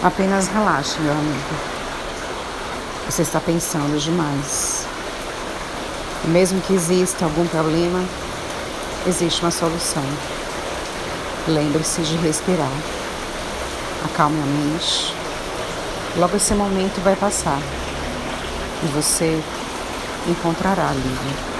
Apenas relaxe, meu amigo. Você está pensando demais. Mesmo que exista algum problema, existe uma solução. Lembre-se de respirar. Acalme a mente. Logo esse momento vai passar e você encontrará alívio.